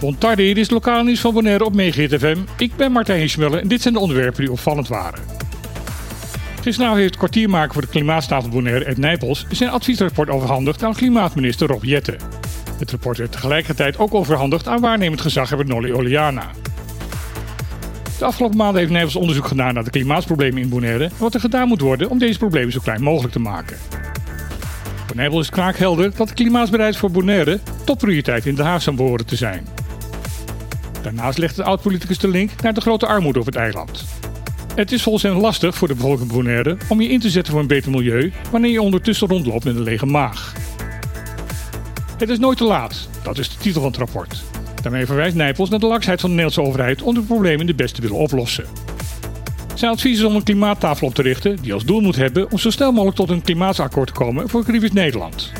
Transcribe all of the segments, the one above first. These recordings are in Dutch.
Bontardi, dit is lokale nieuws van Bonaire op Megahit FM. Ik ben Martijn Schmullen en dit zijn de onderwerpen die opvallend waren. Gisteravond heeft het kwartiermaker voor de klimaatstaat van Bonaire, Ed Nijpels, zijn adviesrapport overhandigd aan klimaatminister Rob Jette. Het rapport werd tegelijkertijd ook overhandigd aan waarnemend gezaghebber Nolly Oliana. De afgelopen maanden heeft Nijpels onderzoek gedaan naar de klimaatsproblemen in Bonaire en wat er gedaan moet worden om deze problemen zo klein mogelijk te maken. Voor Nijpels is kraakhelder dat het klimaatsbeleid voor Bonaire topprioriteit in de Haag zou behoren te zijn. Daarnaast legt de oud-politicus de link naar de grote armoede op het eiland. Het is volgens hen lastig voor de bevolking Bonaire om je in te zetten voor een beter milieu wanneer je ondertussen rondloopt met een lege maag. Het is nooit te laat, dat is de titel van het rapport. Daarmee verwijst Nijpels naar de laksheid van de Nederlandse overheid om de problemen de beste te willen oplossen. Zijn advies is om een klimaattafel op te richten die als doel moet hebben om zo snel mogelijk tot een klimaatakkoord te komen voor Caribisch Nederland.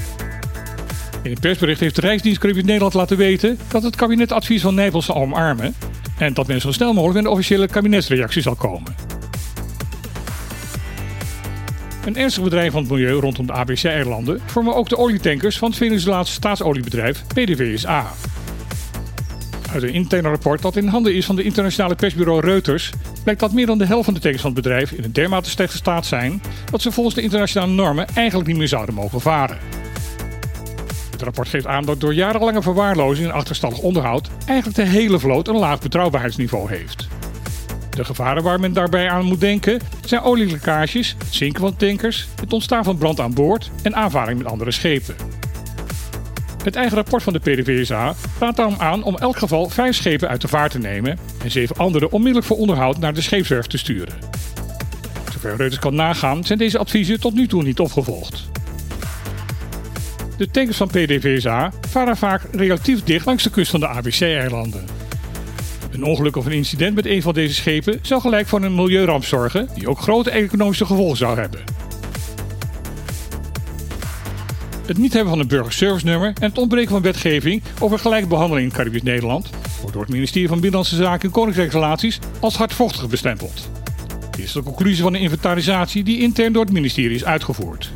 In een persbericht heeft de Rijksdienst Caribisch Nederland laten weten dat het kabinet advies van Nijpels zal omarmen en dat men zo snel mogelijk een officiële kabinetsreactie zal komen. Een ernstig bedrijf van het milieu rondom de ABC-eilanden vormen ook de olietankers van het Venezolaanse staatsoliebedrijf PDVSA. Uit een intern rapport dat in handen is van de internationale persbureau Reuters blijkt dat meer dan de helft van de tankers van het bedrijf in een dermate slechte staat zijn dat ze volgens de internationale normen eigenlijk niet meer zouden mogen varen. Het rapport geeft aan dat door jarenlange verwaarlozing en achterstallig onderhoud eigenlijk de hele vloot een laag betrouwbaarheidsniveau heeft. De gevaren waar men daarbij aan moet denken zijn olielekkages, zinken van tankers, het ontstaan van brand aan boord en aanvaring met andere schepen. Het eigen rapport van de PDVSA raadt daarom aan om elk geval vijf schepen uit de vaart te nemen en zeven andere onmiddellijk voor onderhoud naar de scheepswerf te sturen. Zover Reuters kan nagaan zijn deze adviezen tot nu toe niet opgevolgd. De tankers van PDVSA varen vaak relatief dicht langs de kust van de ABC-eilanden. Een ongeluk of een incident met een van deze schepen zou gelijk voor een milieuramp zorgen die ook grote economische gevolgen zou hebben. Het niet hebben van een burgerservice nummer en het ontbreken van wetgeving over gelijke behandeling in Caribisch Nederland wordt door het ministerie van Binnenlandse Zaken en Koninkrijksrelaties als hardvochtig bestempeld. Dit is de conclusie van een inventarisatie die intern door het ministerie is uitgevoerd.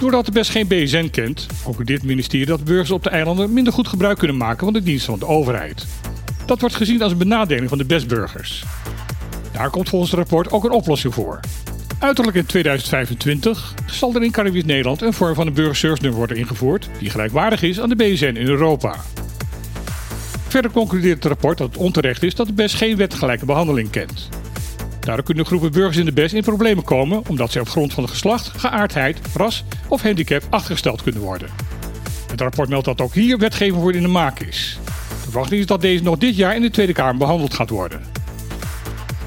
Doordat de best geen BSN kent, concludeert het ministerie dat burgers op de eilanden minder goed gebruik kunnen maken van de diensten van de overheid. Dat wordt gezien als een benadeling van de bestburgers. Daar komt volgens het rapport ook een oplossing voor. Uiterlijk in 2025 zal er in Caribisch Nederland een vorm van een burgerservice worden ingevoerd die gelijkwaardig is aan de BSN in Europa. Verder concludeert het rapport dat het onterecht is dat de BES geen wetgelijke behandeling kent. Daardoor kunnen groepen burgers in de BES in problemen komen omdat zij op grond van geslacht, geaardheid, ras of handicap achtergesteld kunnen worden. Het rapport meldt dat ook hier wetgeving voor in de maak is. De verwachting is dat deze nog dit jaar in de Tweede Kamer behandeld gaat worden.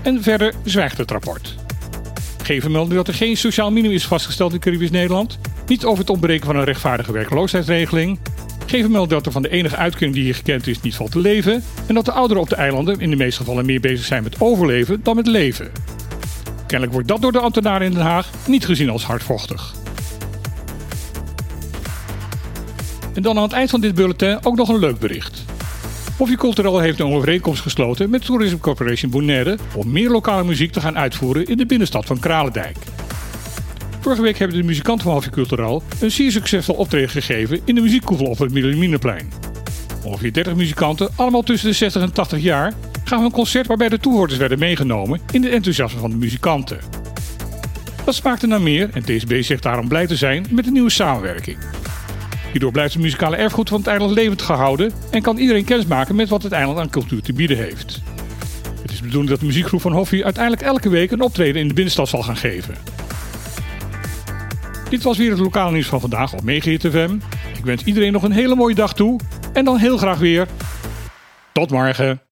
En verder zwijgt het rapport. Geven melden dat er geen sociaal minimum is vastgesteld in Caribisch Nederland, niet over het ontbreken van een rechtvaardige werkloosheidsregeling, geven melden dat er van de enige uitkering die hier gekend is niet valt te leven en dat de ouderen op de eilanden in de meeste gevallen meer bezig zijn met overleven dan met leven. Kennelijk wordt dat door de ambtenaren in Den Haag niet gezien als hardvochtig. En dan aan het eind van dit bulletin ook nog een leuk bericht. Hofjeculturel heeft een overeenkomst gesloten met Tourism Corporation Bonaire om meer lokale muziek te gaan uitvoeren in de binnenstad van Kralendijk. Vorige week hebben de muzikanten van Hofjeculturel een zeer succesvol optreden gegeven in de muziekkoepel op het Middelineplein. Ongeveer 30 muzikanten, allemaal tussen de 60 en 80 jaar, gaven een concert waarbij de toehoorders werden meegenomen in het enthousiasme van de muzikanten. Dat smaakte naar meer en TSB zegt daarom blij te zijn met een nieuwe samenwerking. Hierdoor blijft het muzikale erfgoed van het eiland levend gehouden en kan iedereen kennismaken met wat het eiland aan cultuur te bieden heeft. Het is de bedoeling dat de muziekgroep van Hoffie uiteindelijk elke week een optreden in de binnenstad zal gaan geven. Dit was weer het lokale nieuws van vandaag op Megahit. Ik wens iedereen nog een hele mooie dag toe en dan heel graag weer. Tot morgen.